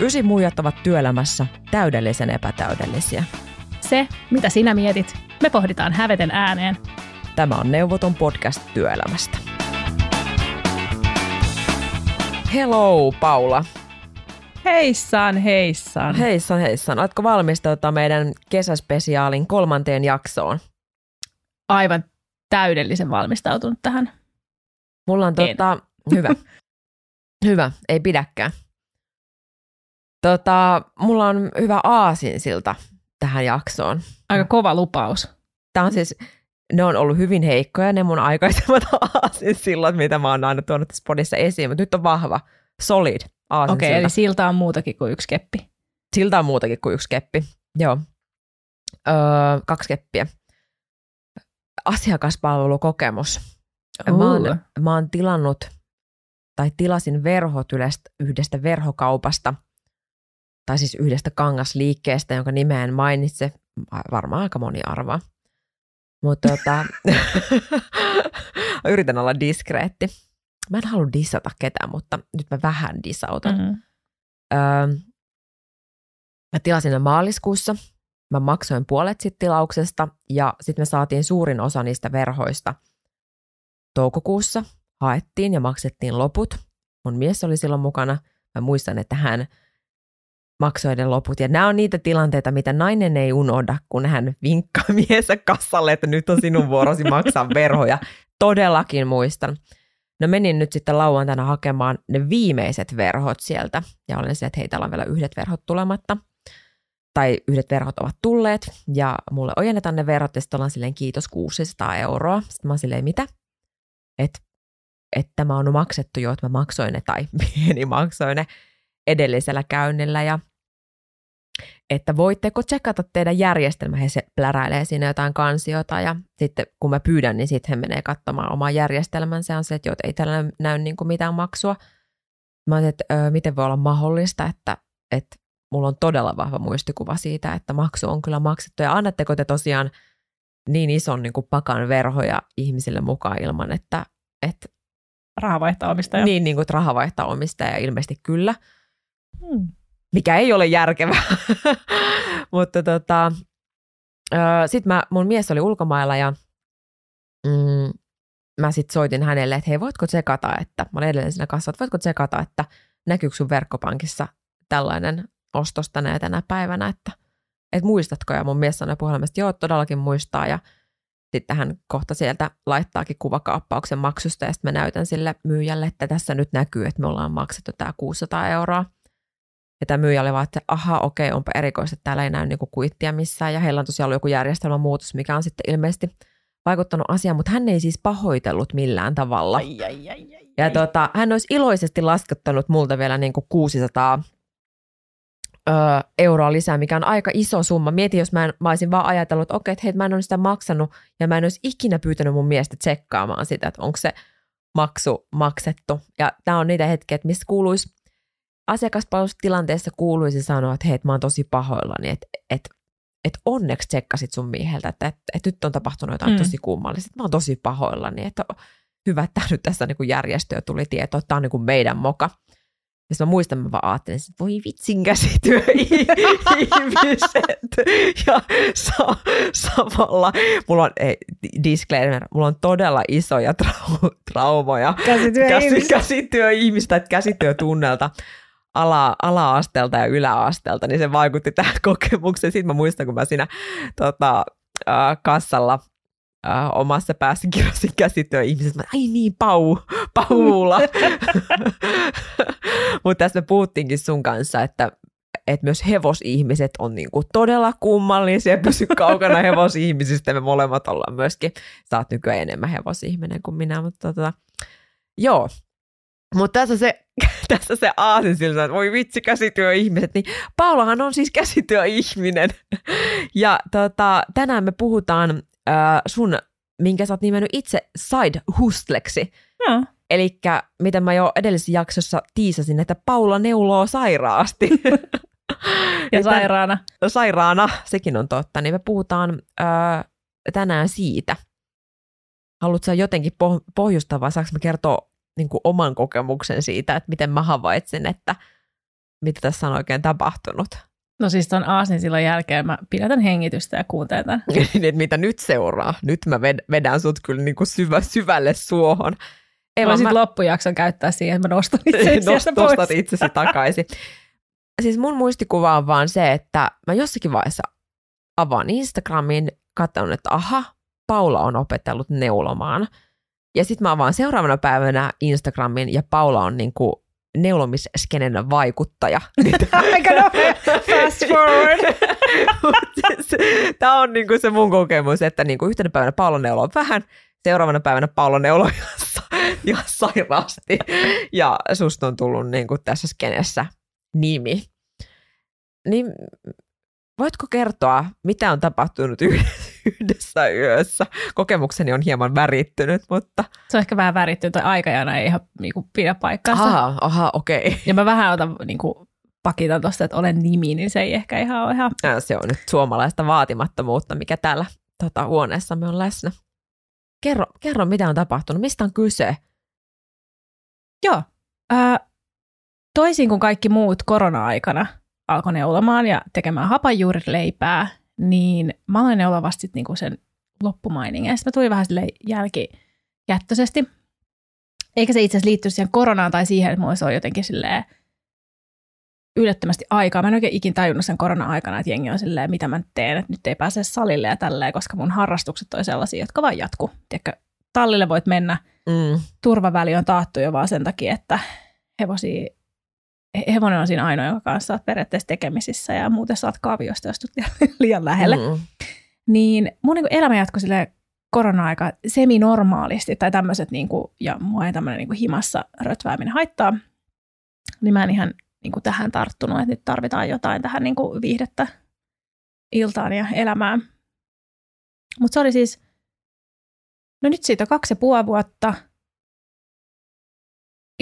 Ysi muijat ovat työelämässä täydellisen epätäydellisiä. Se, mitä sinä mietit, me pohditaan häveten ääneen. Tämä on Neuvoton podcast työelämästä. Hello, Paula. Heissan, heissan. Heissan, heissan. Oletko valmis tota meidän kesäspesiaalin kolmanteen jaksoon? Aivan täydellisen valmistautunut tähän. Mulla on tota, hyvä. hyvä, ei pidäkään. Tota, mulla on hyvä aasinsilta tähän jaksoon. Aika kova lupaus. Tämä on siis, ne on ollut hyvin heikkoja, ne mun aikaisemmat aasinsillat, mitä mä oon aina tuonut tässä podissa esiin, mutta nyt on vahva, solid aasinsilta. Okei, okay, eli siltä on muutakin kuin yksi keppi. Siltä on muutakin kuin yksi keppi, joo. Öö, kaksi keppiä. Asiakaspalvelukokemus. Mä oon, mä oon tilannut tai tilasin verhot yhdestä verhokaupasta, tai siis yhdestä kangasliikkeestä, jonka nimeä en mainitse, varmaan aika moni arvaa. Mutta tota, yritän olla diskreetti. Mä en halua dissata ketään, mutta nyt mä vähän disautan. Mm-hmm. Öö, mä tilasin ne maaliskuussa. Mä maksoin puolet sit tilauksesta ja sitten me saatiin suurin osa niistä verhoista toukokuussa. Haettiin ja maksettiin loput. Mun mies oli silloin mukana. Mä muistan, että hän maksoi ne loput. Ja nämä on niitä tilanteita, mitä nainen ei unohda, kun hän vinkkaa miesä kassalle, että nyt on sinun vuorosi maksaa verhoja. Todellakin muistan. No menin nyt sitten lauantaina hakemaan ne viimeiset verhot sieltä. Ja olen se, että heitä on vielä yhdet verhot tulematta. Tai yhdet verhot ovat tulleet. Ja mulle ojennetaan ne verhot ja sitten ollaan silleen kiitos 600 euroa. Sitten mä oon silleen, mitä? Että että tämä on maksettu jo, että mä maksoin ne tai pieni maksoin ne edellisellä käynnillä ja että voitteko tsekata teidän järjestelmä, he se pläräilee siinä jotain kansiota ja sitten kun mä pyydän, niin sitten he menee katsomaan omaa järjestelmänsä ja on se, että joo, ei täällä näy niin kuin mitään maksua. Mä olisin, että ö, miten voi olla mahdollista, että, että mulla on todella vahva muistikuva siitä, että maksu on kyllä maksettu ja annatteko te tosiaan niin ison niin kuin pakan verhoja ihmisille mukaan ilman, että, että raha vaihtaa omistaja. Niin, niin kuin, että raha vaihtaa omistaja ilmeisesti kyllä. Hmm mikä ei ole järkevää. Mutta tota, sitten mä, mun mies oli ulkomailla ja mm, mä sitten soitin hänelle, että hei, voitko tsekata, että, mä olin edelleen siinä kanssa, että voitko tsekata, että näkyykö sun verkkopankissa tällainen ostos tänä ja tänä päivänä, että, että muistatko? Ja mun mies sanoi puhelimesta, joo, todellakin muistaa ja sitten hän kohta sieltä laittaakin kuvakaappauksen maksusta ja sitten mä näytän sille myyjälle, että tässä nyt näkyy, että me ollaan maksettu tämä 600 euroa. Ja tämä myyjä oli vaan, että aha, okei, onpa erikoista, että täällä ei näy niinku kuittia missään. Ja heillä on tosiaan ollut joku järjestelmämuutos, mikä on sitten ilmeisesti vaikuttanut asiaan, mutta hän ei siis pahoitellut millään tavalla. Ai, ai, ai, ai, ja tota, hän olisi iloisesti laskettanut multa vielä niin kuin 600 ö, euroa lisää, mikä on aika iso summa. Mieti, jos mä, en, mä olisin vaan ajatellut, että okei, että hei, mä en ole sitä maksanut ja mä en olisi ikinä pyytänyt mun miestä tsekkaamaan sitä, että onko se maksu maksettu. Ja tämä on niitä hetkiä, missä kuuluisi asiakaspalvelustilanteessa kuuluisi sanoa, että hei, mä oon tosi pahoillani, että, että, että onneksi tsekkasit sun mieheltä, että, että, että nyt on tapahtunut jotain mm. tosi kummallista. Mä oon tosi pahoillani, että hyvä, että nyt tässä niin kuin järjestöä tuli tieto, että tämä on niin kuin meidän moka. Ja mä muistan, mä vaan ajattelin, että voi vitsin käsityö ihmiset. Ja sa- samalla, mulla on, ei, disclaimer, mulla on todella isoja trau- traumoja käsityöihmistä, Käsi, käsityöihmistä että käsityötunnelta ala, ala-asteelta ja yläasteelta, niin se vaikutti tähän kokemukseen. Sitten mä muistan, kun mä siinä tota, äh, kassalla äh, omassa päässä kirjoitin käsityö ihmiset, mä, ai niin, Pau, Paula. Mutta tässä me puhuttiinkin sun kanssa, että että myös hevosihmiset on niinku todella kummallisia, pysy kaukana hevosihmisistä, me molemmat ollaan myöskin, sä oot nykyään enemmän hevosihminen kuin minä, mutta tota, joo, mutta tässä se, tässä se aasinsilta, että voi vitsi käsityöihmiset, niin Paulahan on siis käsityöihminen. Ja tota, tänään me puhutaan äh, sun, minkä sä oot nimennyt itse side hustleksi. No. Eli mitä mä jo edellisessä jaksossa tiisasin, että Paula neuloo sairaasti. ja sairaana. Sairaana, sekin on totta. Niin me puhutaan äh, tänään siitä. Haluatko jotenkin pohjustaa vai saanko mä kertoa niin kuin oman kokemuksen siitä, että miten mä havaitsin, että, mitä tässä on oikein tapahtunut. No siis ton aasin silloin jälkeen mä pidätän hengitystä ja kuuntelen tämän. niin, mitä nyt seuraa? Nyt mä vedän sut kyllä niin kuin syvä, syvälle suohon. Ei Voisit mä... loppujakson käyttää siihen, että mä nostan itse Nost, Nostat itsesi takaisin. siis mun muistikuva on vaan se, että mä jossakin vaiheessa avaan Instagramin, katson, että aha, Paula on opetellut neulomaan. Ja sitten mä avaan seuraavana päivänä Instagramin ja Paula on niin kuin neulomisskenen vaikuttaja. Aika nopea, fast forward. Tämä on niinku se mun kokemus, että niinku yhtenä päivänä Paula neuloo vähän, seuraavana päivänä Paula neuloo ihan sairaasti. Ja susta on tullut niinku tässä skenessä nimi. Niin voitko kertoa, mitä on tapahtunut yhdessä yössä? Kokemukseni on hieman värittynyt, mutta... Se on ehkä vähän värittynyt, tai aikajana ei ihan niin kuin, pidä paikkaansa. Aha, aha okei. Okay. Ja mä vähän otan niin kuin, pakitan tuosta, että olen nimi, niin se ei ehkä ihan ole ihan... Ja se on nyt suomalaista vaatimattomuutta, mikä täällä tota, huoneessamme on läsnä. Kerro, kerro, mitä on tapahtunut, mistä on kyse? Joo. Äh, toisin kuin kaikki muut korona-aikana alkoi neulomaan ja tekemään hapanjuurileipää, niin mä aloin neuloa vasta sit niinku sen loppumainingen. Sitten mä tulin vähän sille jälkijättöisesti. Eikä se itse asiassa liittynyt siihen koronaan tai siihen, että mulla olisi jotenkin silleen yllättömästi aikaa. Mä en oikein ikin tajunnut sen korona-aikana, että jengi on silleen, mitä mä teen, että nyt ei pääse salille ja tälleen, koska mun harrastukset on sellaisia, jotka vaan jatku. Tiedätkö, tallille voit mennä, mm. turvaväli on taattu jo vaan sen takia, että hevosia, hevonen on siinä ainoa, jonka kanssa olet periaatteessa tekemisissä ja muuten saat kaaviosta, jos liian lähelle. Mm. Niin mun niin elämä jatkui sille korona-aika semi-normaalisti tai tämmöiset, niin kuin, ja mua ei tämmöinen niin himassa rötvääminen haittaa, niin mä en ihan niin kuin tähän tarttunut, että nyt tarvitaan jotain tähän niin kuin viihdettä iltaan ja elämään. Mutta se oli siis, no nyt siitä kaksi ja puoli vuotta,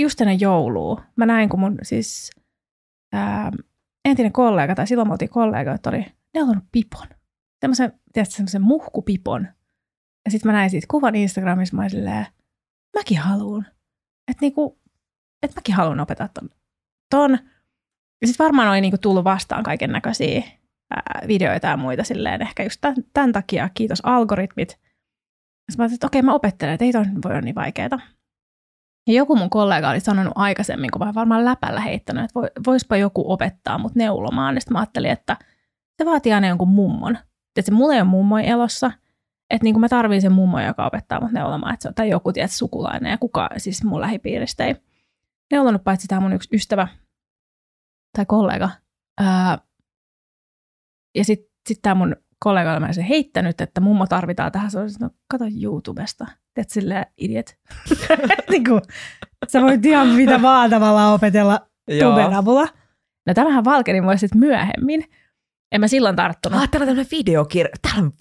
just ennen joulua. Mä näin, kun mun siis ää, entinen kollega, tai silloin me kollega, että oli neulonut pipon. Semmoisen, tiedätkö, semmoisen muhkupipon. Ja sitten mä näin siitä kuvan Instagramissa, mä olin silleen, mäkin haluun. Että niinku, et mäkin haluan opettaa ton ton. Ja sitten varmaan oli niinku tullut vastaan kaiken näköisiä videoita ja muita silleen, ehkä just tämän, tämän takia, kiitos algoritmit. Sitten mä ajattelin, että okei, mä opettelen, että ei toi voi olla niin vaikeaa. Ja joku mun kollega oli sanonut aikaisemmin, kun vähän varmaan läpällä heittänyt, että voispa joku opettaa mut neulomaan. Ja sitten mä ajattelin, että se vaatii aina jonkun mummon. Että se mulla ei ole mummoi elossa, että niin kuin mä tarviin sen mummo, joka opettaa mut neulomaan. Että se tai joku tiedät, sukulainen ja kuka siis mun lähipiiristä ei neulonut, paitsi tämä mun yksi ystävä tai kollega. Ää, ja sitten sit tämä mun kollega oli sen heittänyt, että mummo tarvitaan tähän. Se oli no kato YouTubesta. Teet silleen idiot. niin kuin, sä voit ihan mitä vaan tavallaan opetella tuben avulla. No tämähän valkeni mulle sitten myöhemmin. En mä silloin tarttunut. Ah, täällä on tämmöinen videokirja. Täällä on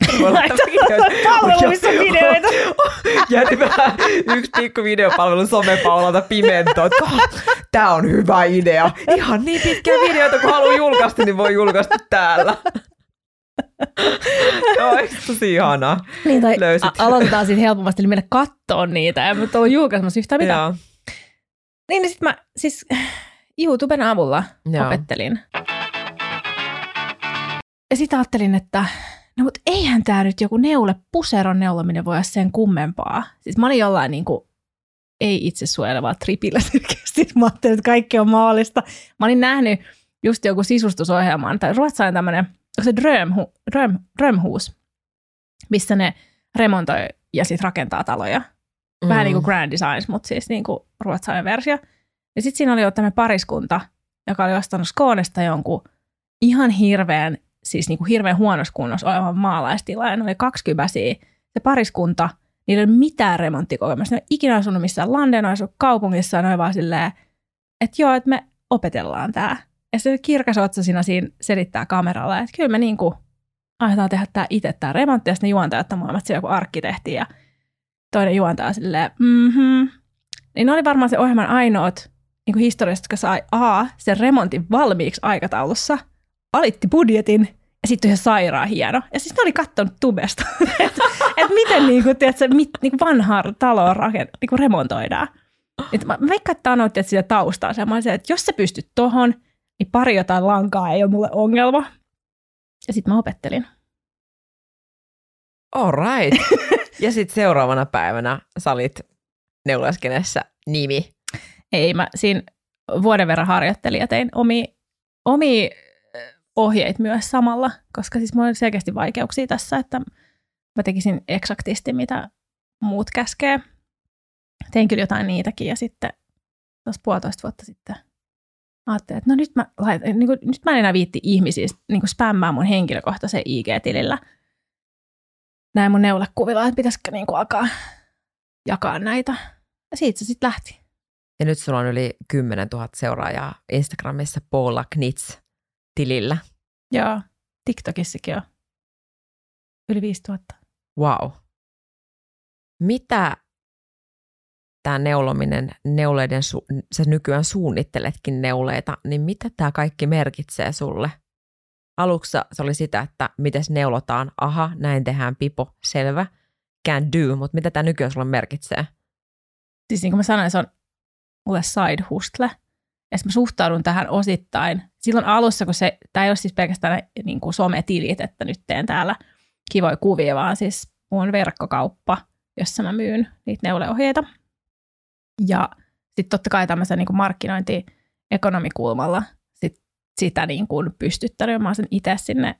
palvelu, missä on videoita. Jäti vähän yksi pikku videopalvelu somepaulalta pimentoon. Tää on hyvä idea. Ihan niin pitkiä videoita, kun haluaa julkaista, niin voi julkaista täällä. Joo, tosi ihanaa. Niin, tai Löysit. A- aloitetaan sitten helpommasti, eli mennä kattoon niitä. Ja mä ollut julkaisemassa yhtään mitään. Joo. Niin, niin sitten mä siis YouTuben avulla Joo. opettelin. Ja sitten ajattelin, että no mutta eihän tämä nyt joku neule puseron neulominen voi olla sen kummempaa. Siis mä olin jollain niin kuin, ei itse suojelevaa tripillä selkeästi. Mä ajattelin, että kaikki on mahdollista. Mä olin nähnyt just joku sisustusohjelman, tai ruotsalainen tämmöinen se Drömhu, Dröm, Drömhus, missä ne remontoi ja sitten rakentaa taloja. Mm. Vähän niin kuin Grand Designs, mutta siis niin kuin ruotsalainen versio. Ja sitten siinä oli jo tämmöinen pariskunta, joka oli ostanut Skoonesta jonkun ihan hirveän, siis niin kuin hirveän huonossa kunnossa olevan maalaistila. Ja ne oli kaksikypäisiä. Se pariskunta, niillä ei ole mitään remonttikokemusta. Ne ei ikinä asunut missään Landen, asunut kaupungissa, ne vaan silleen, että joo, että me opetellaan tämä. Ja se kirkas otsasina siinä selittää kameralla, että kyllä me niin kuin aiotaan tehdä tämä itse tämä remontti, ja sitten ne juontajat on molemmat siellä joku arkkitehti, ja toinen juontaa silleen, mhm. Niin ne oli varmaan se ohjelman ainoat niin historiasta, jotka sai A, sen remontin valmiiksi aikataulussa, alitti budjetin, ja sitten ihan sairaan hieno. Ja siis ne oli katsonut tubesta, että et miten niin kuin, tiedätkö, mit, niin vanhaa taloa rakent, niin kuin remontoidaan. Et mä veikkaan, että tämä on sitä taustaa. Että jos sä pystyt tohon, niin pari jotain lankaa ei ole mulle ongelma. Ja sitten mä opettelin. All right. ja sitten seuraavana päivänä sä olit neulaskenessä nimi. Ei, mä siinä vuoden verran harjoittelin ja tein omi, omi ohjeet myös samalla, koska siis mulla oli selkeästi vaikeuksia tässä, että mä tekisin eksaktisti, mitä muut käskee. Tein kyllä jotain niitäkin ja sitten tuossa puolitoista vuotta sitten ajattelin, että no nyt mä, laitan, niin kuin, nyt mä en enää viitti ihmisiä niin kuin spämmää mun henkilökohtaisen IG-tilillä näin mun neulekuvilla, että pitäisikö niin kuin alkaa jakaa näitä. Ja siitä se sitten lähti. Ja nyt sulla on yli 10 000 seuraajaa Instagramissa Paula Knits tilillä. Joo, TikTokissakin on yli 5000. Wow. Mitä tämä neulominen, neuleiden, su- sä nykyään suunnitteletkin neuleita, niin mitä tämä kaikki merkitsee sulle? Aluksi se oli sitä, että miten neulotaan, aha, näin tehdään pipo, selvä, can do, mutta mitä tämä nykyään sulle merkitsee? Siis niin kuin mä sanoin, se on mulle side hustle. Ja mä suhtaudun tähän osittain. Silloin alussa, kun se, tämä ei ole siis pelkästään niin kuin sometilit, että nyt teen täällä kivoja kuvia, vaan siis mun verkkokauppa, jossa mä myyn niitä neuleohjeita. Ja sitten totta kai tämmöisen niin markkinointi-ekonomikulmalla sit sitä niin kuin pystyttänyt. Mä sen itse sinne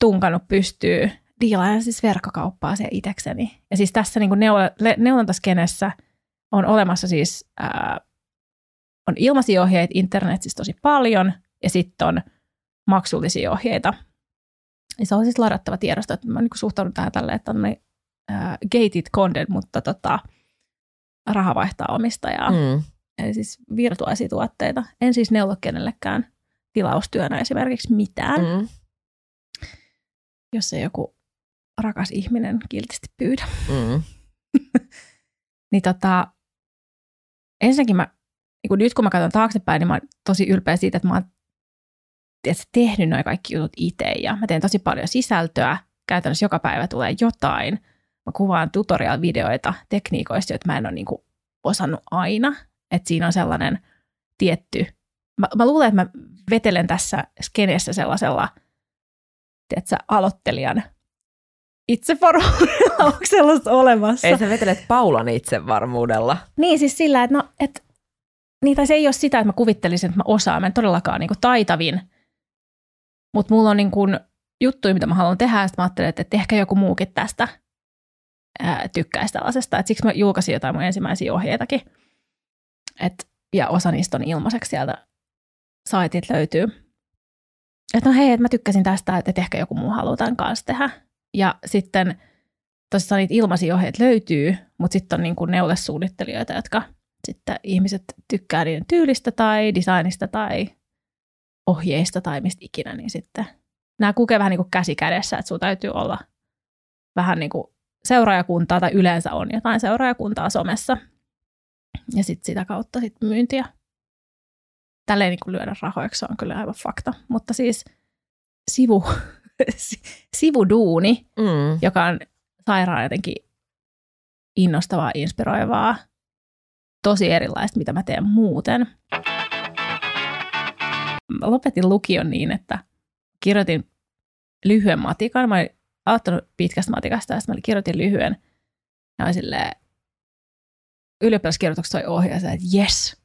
tunkannut pystyy diilaamaan siis verkkokauppaa se itsekseni. Ja siis tässä niin kuin on olemassa siis, ää, on ilmaisia ohjeita internetissä tosi paljon, ja sitten on maksullisia ohjeita. Ja se on siis ladattava tiedosto, että mä niin suhtaudun tähän tälleen, että on äh, gated content, mutta tota, raha vaihtaa omistajaa. Mm. Eli siis virtuaalisia tuotteita. En siis neulo kenellekään tilaustyönä esimerkiksi mitään, mm. jos ei joku rakas ihminen kiltisti pyydä. Mm. niin tota, ensinnäkin mä, niin kun nyt kun mä katson taaksepäin, niin mä oon tosi ylpeä siitä, että mä oon tiedätkö, tehnyt noin kaikki jutut itse ja mä teen tosi paljon sisältöä. Käytännössä joka päivä tulee jotain. Mä kuvaan tutorial-videoita tekniikoista, joita mä en ole niin kuin osannut aina. Että siinä on sellainen tietty... Mä, mä luulen, että mä vetelen tässä skeneessä sellaisella tiedätkö, aloittelijan itsevarmuudella. Onko sellaista olemassa? Ei sä vetelet Paulan itsevarmuudella. Niin, siis sillä, että no, et, niin, tai se ei ole sitä, että mä kuvittelisin, että mä osaan. Mä en todellakaan niin kuin taitavin mutta mulla on niin kun juttuja, mitä mä haluan tehdä, ja mä ajattelin, että, että ehkä joku muukin tästä ää, tykkäisi tällaisesta. Et siksi mä julkaisin jotain mun ensimmäisiä ohjeitakin. Et, ja osa niistä on ilmaiseksi sieltä saitit löytyy. Että no hei, että mä tykkäsin tästä, että, ehkä joku muu haluaa tämän kanssa tehdä. Ja sitten tosissaan niitä ilmaisia ohjeet löytyy, mutta sitten on niin kuin neulesuunnittelijoita, jotka sitten ihmiset tykkää niiden tyylistä tai designista tai ohjeista tai mistä ikinä, niin sitten nämä kulkee vähän niin kuin käsi kädessä, että sinulla täytyy olla vähän niin kuin seuraajakuntaa tai yleensä on jotain seuraajakuntaa somessa ja sitten sitä kautta sitten myyntiä. Tälleen niin kuin lyödä rahoiksi on kyllä aivan fakta, mutta siis sivu, sivuduuni, mm. joka on sairaan jotenkin innostavaa, inspiroivaa, tosi erilaista, mitä mä teen muuten lopetin lukion niin, että kirjoitin lyhyen matikan. Mä olin aloittanut pitkästä matikasta ja sitten mä kirjoitin lyhyen. Ja olin silleen, ylioppilaskirjoituksessa toi ohjaaja, että jes,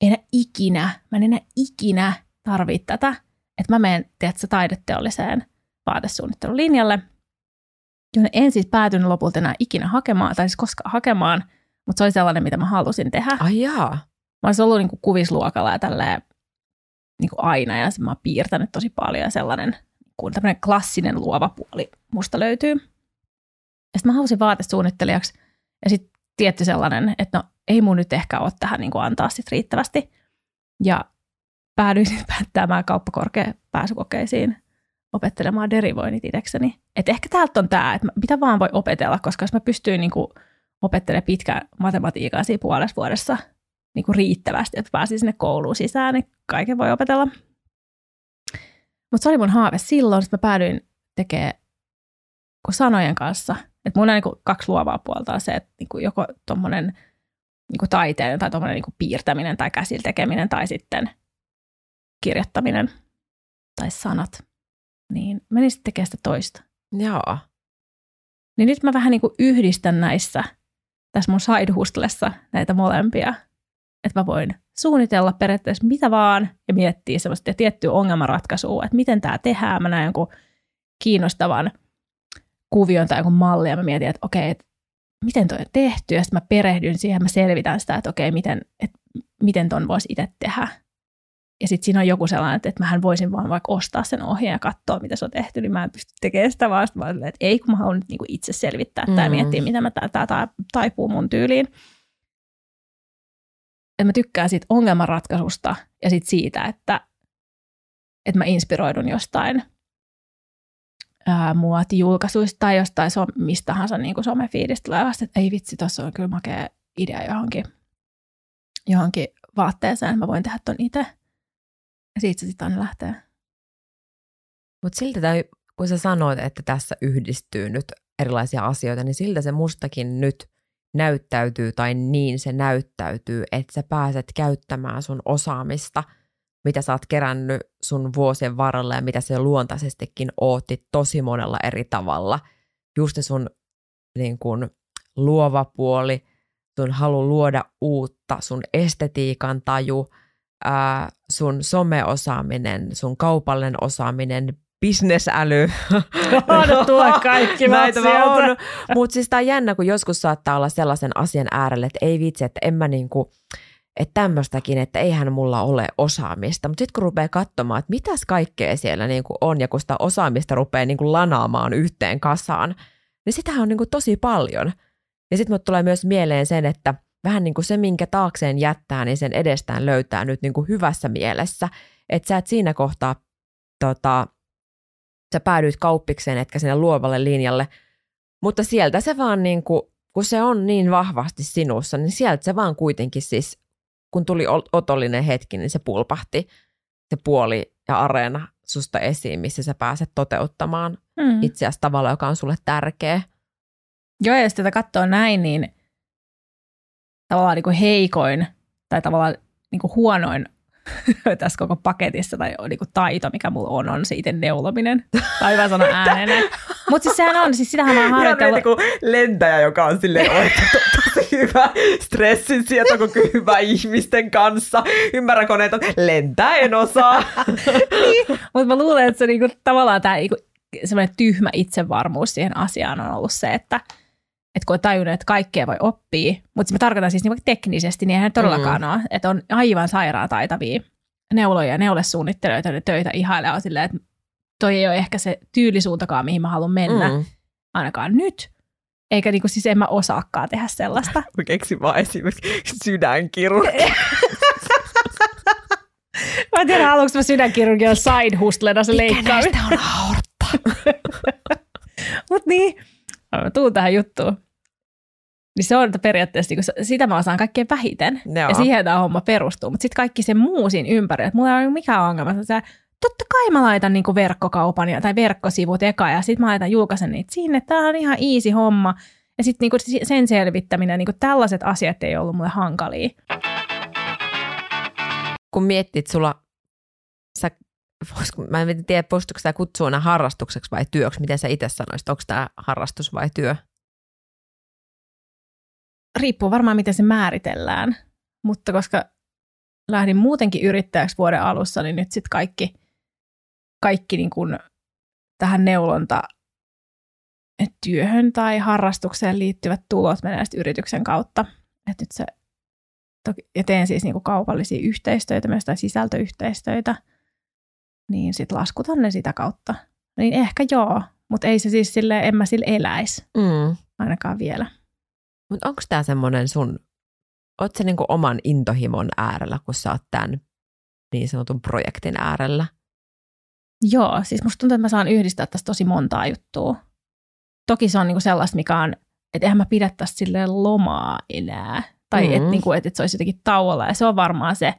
enää ikinä, mä en enää ikinä tarvitse tätä, että mä menen, tiedätkö, taideteolliseen vaatesuunnittelun linjalle, jonne en siis päätynyt lopulta enää ikinä hakemaan, tai siis koskaan hakemaan, mutta se oli sellainen, mitä mä halusin tehdä. Ai jaa. Mä olisin ollut niin kuin kuvisluokalla ja tälleen niin kuin aina ja mä oon piirtänyt tosi paljon ja sellainen kun tämmöinen klassinen luova puoli musta löytyy. Ja sitten mä halusin vaatesuunnittelijaksi ja sitten tietty sellainen, että no ei mun nyt ehkä ole tähän niin kuin antaa sit riittävästi. Ja päädyin päättämään kauppakorkean pääsykokeisiin opettelemaan derivoinnit itsekseni. Että ehkä täältä on tämä, että mitä vaan voi opetella, koska jos mä pystyin niin kuin opettelemaan pitkän matematiikan siinä puolessa vuodessa – niin kuin riittävästi, että pääsi sinne kouluun sisään, niin kaiken voi opetella. Mutta se oli mun haave silloin, että mä päädyin tekemään sanojen kanssa. Että mun on niin kaksi luovaa puolta on se, että niin joko tuommoinen niin taiteen tai tuommoinen niin piirtäminen tai käsillä tekeminen tai sitten kirjoittaminen tai sanat, niin menin sitten tekemään sitä toista. Joo. Niin nyt mä vähän niin yhdistän näissä, tässä mun side näitä molempia. Että mä voin suunnitella periaatteessa mitä vaan ja miettiä semmoista tiettyä ongelmanratkaisua, että miten tämä tehdään. Mä näen jonkun kiinnostavan kuvion tai jonkun malli ja mä mietin, että okei, että miten toi on tehty ja sitten mä perehdyn siihen, mä selvitän sitä, että okei, miten, että miten ton voisi itse tehdä. Ja sitten siinä on joku sellainen, että, että mähän voisin vaan vaikka ostaa sen ohjeen ja katsoa, mitä se on tehty, niin mä en pysty tekemään sitä vaan. Sitten mä olen, että ei, kun mä haluan nyt niinku itse selvittää mm. tai miettiä, miten mä tämä taipuu mun tyyliin. Että mä tykkään siitä ongelmanratkaisusta ja sit siitä, että, että mä inspiroidun jostain muotijulkaisuista tai jostain so, mistä tahansa niin somefiidistä tulevasta, että ei vitsi, tuossa on kyllä makea idea johonkin, johonkin vaatteeseen, mä voin tehdä ton itse. Ja siitä se sitten aina lähtee. Mutta siltä, tai, kun sä sanoit, että tässä yhdistyy nyt erilaisia asioita, niin siltä se mustakin nyt näyttäytyy, tai niin se näyttäytyy, että sä pääset käyttämään sun osaamista, mitä sä oot kerännyt sun vuosien varrella ja mitä se luontaisestikin ootti tosi monella eri tavalla. Just sun niin kun, luova puoli, sun halu luoda uutta, sun estetiikan taju – ää, sun someosaaminen, sun kaupallinen osaaminen, bisnesäly. No tuo kaikki Näitä on. Mutta siis tää on jännä, kun joskus saattaa olla sellaisen asian äärelle, että ei vitsi, että en mä niinku, että tämmöistäkin, että eihän mulla ole osaamista. Mutta sitten kun rupeaa katsomaan, että mitäs kaikkea siellä niinku on ja kun sitä osaamista rupeaa niinku lanaamaan yhteen kasaan, niin sitähän on niinku tosi paljon. Ja sitten tulee myös mieleen sen, että – vähän niin kuin se, minkä taakseen jättää, niin sen edestään löytää nyt niin kuin hyvässä mielessä. Että sä et siinä kohtaa, tota, sä päädyit kauppikseen, etkä sinne luovalle linjalle, mutta sieltä se vaan niin kuin, kun se on niin vahvasti sinussa, niin sieltä se vaan kuitenkin siis, kun tuli otollinen hetki, niin se pulpahti se puoli ja areena susta esiin, missä sä pääset toteuttamaan mm. itseäsi tavalla, joka on sulle tärkeä. Joo, ja jos tätä katsoo näin, niin tavallaan niin kuin heikoin tai tavallaan niin kuin huonoin tässä koko paketissa tai niin kuin taito, mikä mulla on, on se itse neulominen. Tai hyvä sanoa ääneen. Mutta siis sehän on, siis sitähän mä oon harjoitellut. kuin lentäjä, joka on silleen to, tosi hyvä stressin sieltä koko hyvä ihmisten kanssa. Ymmärränkö että lentää en osaa. niin, mutta mä luulen, että se niinku, tavallaan tämä niinku, semmoinen tyhmä itsevarmuus siihen asiaan on ollut se, että – että kun on tajunnut, että kaikkea voi oppia, mutta mä tarkoitan siis niin teknisesti, niin eihän todellakaan mm. ole, että on aivan sairaan taitavia neuloja ja neulesuunnittelijoita ja töitä ihailee on silleen, että toi ei ole ehkä se tyylisuuntakaan, mihin mä haluan mennä, mm. ainakaan nyt. Eikä niinku, siis en mä osaakaan tehdä sellaista. Mä keksin vaan esimerkiksi sydänkirurgi. mä en tiedä, haluanko mä sydänkirurgi on side hustlena se leikkaa. Mikä on aortta? Mut niin, tuun tähän juttuun. Niin se on periaatteessa, niin sitä mä osaan kaikkein vähiten. Joo. Ja siihen tämä homma perustuu. Mutta sitten kaikki se muu siinä ympärillä, että mulla ei ole mikään ongelma. Se, totta kai mä laitan niin verkkokaupan tai verkkosivut eka ja sitten mä laitan julkaisen niitä sinne. Tämä on ihan easy homma. Ja sitten niin sen selvittäminen, niin tällaiset asiat ei ollut mulle hankalia. Kun miettit, sulla, sä, voisiko, mä en tiedä, voisitko sitä kutsua harrastukseksi vai työksi, miten sä itse sanoisit, onko tämä harrastus vai työ? Riippuu varmaan, miten se määritellään. Mutta koska lähdin muutenkin yrittäjäksi vuoden alussa, niin nyt sitten kaikki, kaikki niin kuin tähän neulonta työhön tai harrastukseen liittyvät tulot menee yrityksen kautta. Et nyt se, toki, ja teen siis niin kuin kaupallisia yhteistöitä myös tai sisältöyhteistyötä, niin sitten laskutan ne sitä kautta. Niin ehkä joo, mutta ei se siis sille en mä sille eläisi mm. ainakaan vielä. Mutta onko tämä semmoinen sun, oot se niinku oman intohimon äärellä, kun sä oot tämän niin sanotun projektin äärellä? Joo, siis musta tuntuu, että mä saan yhdistää tästä tosi montaa juttua. Toki se on niinku sellaista, mikä on, että eihän mä pidä tästä silleen lomaa enää. Tai mm-hmm. että niinku, et, et se olisi jotenkin tauolla. Ja se on varmaan se,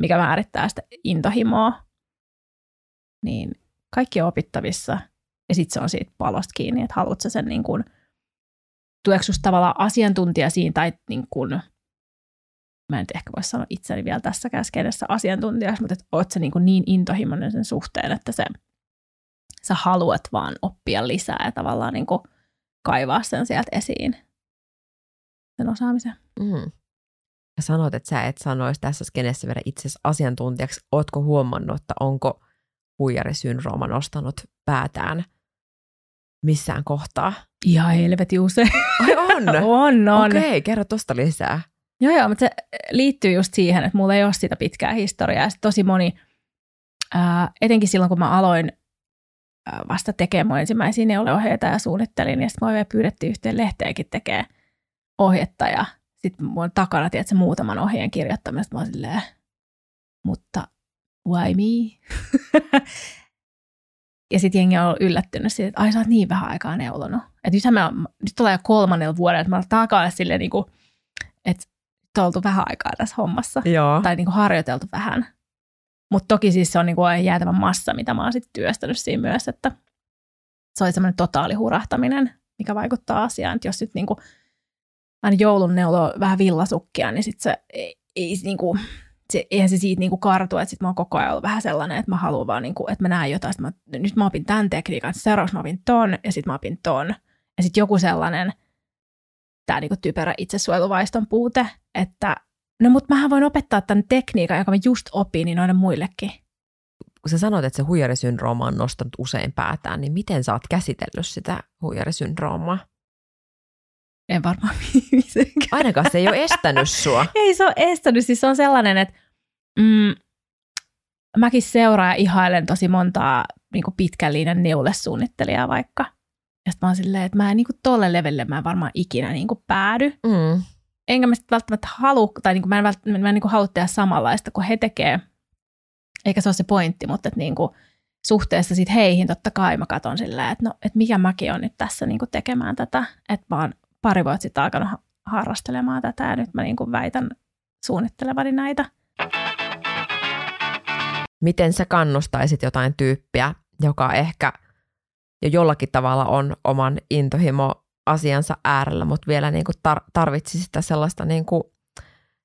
mikä määrittää sitä intohimoa. Niin kaikki on opittavissa. Ja sitten se on siitä palosta kiinni, että haluatko sen niin kuin – tuleeko sinusta tavallaan asiantuntija siinä tai niin kuin mä en ehkä voi sanoa itseni vielä tässä käskeidessä asiantuntijaksi, mutta että oot sä niin, kuin niin intohimoinen sen suhteen, että se, sä haluat vaan oppia lisää ja tavallaan niin kuin kaivaa sen sieltä esiin, sen osaamisen. Mm. Ja sanoit, että sä et sanoisi tässä skenessä vielä itse asiantuntijaksi. Ootko huomannut, että onko huijarisyndrooma nostanut päätään missään kohtaa? Ihan helvetin usein. Ai on? on, on. Okei, okay, kerro tosta lisää. Joo, joo, mutta se liittyy just siihen, että mulla ei ole sitä pitkää historiaa. Sitten tosi moni, ää, etenkin silloin kun mä aloin ää, vasta tekemään mun ensimmäisiä neuleohjeita ja suunnittelin, ja sitten mä vielä pyydettiin yhteen lehteenkin tekemään ohjetta, ja sitten mun takana, tiedätkö, muutaman ohjeen kirjoittamista, mä oon silleen, mutta why me? ja sitten jengi on yllättynyt siitä, että ai sä oot niin vähän aikaa neulonut. Että nythän mä, nyt tulee jo kolmannella vuodella, että mä oon takana silleen niin kuin, että oltu vähän aikaa tässä hommassa. Joo. Tai niin kuin harjoiteltu vähän. Mutta toki siis se on niin kuin jäätävä massa, mitä mä oon sitten työstänyt siinä myös, että se oli semmoinen totaali hurahtaminen, mikä vaikuttaa asiaan. Että jos nyt niin kuin aina joulun neulo vähän villasukkia, niin sitten se ei, ei niin kuin, se, eihän se siitä niinku kartu, että sit mä oon koko ajan ollut vähän sellainen, että mä haluan vaan, niinku, että mä näen jotain, mä, nyt mä opin tämän tekniikan, seuraavaksi mä opin ton, ja sitten mä opin ton. Ja sitten joku sellainen, tämä niinku typerä itsesuojeluvaiston puute, että no mut mähän voin opettaa tämän tekniikan, joka mä just opin, niin noille muillekin. Kun sä sanoit, että se huijarisyndrooma on nostanut usein päätään, niin miten sä oot käsitellyt sitä huijarisyndroomaa? En varmaan mitenkään. Ainakaan se ei ole estänyt sua. ei se ole estänyt, siis se on sellainen, että mm, mäkin seuraan ja ihailen tosi montaa niin pitkän linjan neulesuunnittelijaa vaikka. Ja sitten mä oon silleen, että mä en niin kuin tolle levelle mä en varmaan ikinä niin kuin päädy. Mm. Enkä mä sitten välttämättä halua, tai niin kuin mä en, välttämättä, mä en niin kuin halua tehdä samanlaista kuin he tekee. Eikä se ole se pointti, mutta että niin kuin suhteessa sit heihin totta kai mä katson silleen, että no, että mikä mäkin on nyt tässä niin kuin tekemään tätä. Että mä oon pari vuotta sitten alkanut harrastelemaan tätä ja nyt mä niin kuin väitän suunnittelevani näitä. Miten sä kannustaisit jotain tyyppiä, joka ehkä jo jollakin tavalla on oman intohimo asiansa äärellä, mutta vielä niin kuin tar- tarvitsisi sitä sellaista niin kuin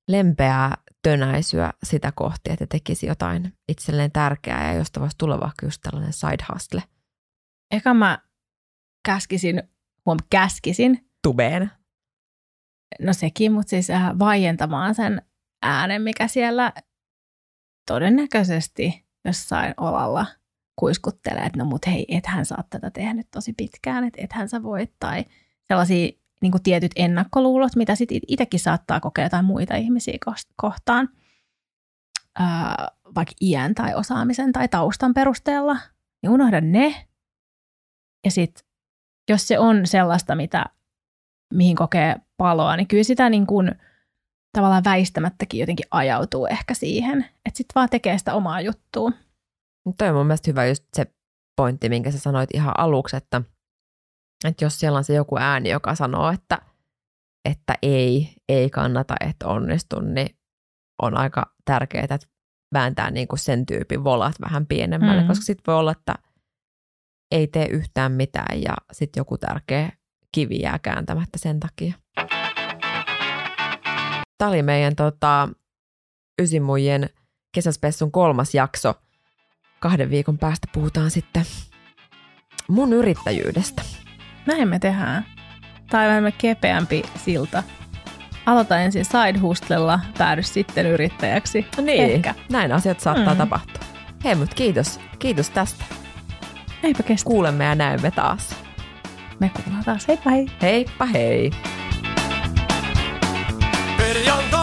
lempeää tönäisyä sitä kohti, että tekisi jotain itselleen tärkeää ja josta voisi tulla vaikka just tällainen side hustle. Eka mä käskisin, huom, käskisin tubeen? No sekin, mutta siis äh, vaientamaan sen äänen, mikä siellä todennäköisesti jossain olalla kuiskuttelee, että no mut hei, ethän sä oot tätä tehnyt tosi pitkään, että ethän sä voit, tai sellaisia niin kuin tietyt ennakkoluulot, mitä sitten itsekin saattaa kokea jotain muita ihmisiä kohtaan, ää, vaikka iän tai osaamisen tai taustan perusteella, niin unohda ne. Ja sitten, jos se on sellaista, mitä mihin kokee paloa, niin kyllä sitä niin kuin tavallaan väistämättäkin jotenkin ajautuu ehkä siihen, että sitten vaan tekee sitä omaa juttua. Toi on mun mielestä hyvä just se pointti, minkä sä sanoit ihan aluksi, että, että jos siellä on se joku ääni, joka sanoo, että, että ei, ei kannata, että onnistu, niin on aika tärkeää, että vääntää niin kuin sen tyypin volat vähän pienemmälle, mm. koska sitten voi olla, että ei tee yhtään mitään ja sitten joku tärkeä kivi jää kääntämättä sen takia. Tämä oli meidän tota, Ysimujen kesäspessun kolmas jakso. Kahden viikon päästä puhutaan sitten mun yrittäjyydestä. Näin me tehdään. Tai vähän kepeämpi silta. Aloita ensin side hustlella, päädy sitten yrittäjäksi. No niin, Ehkä. näin asiat saattaa mm. tapahtua. Hei, mutta kiitos. Kiitos tästä. Eipä kestä. Kuulemme ja näemme taas. Me kuullaan taas. Heippa hei. Heippa hei. Her yandan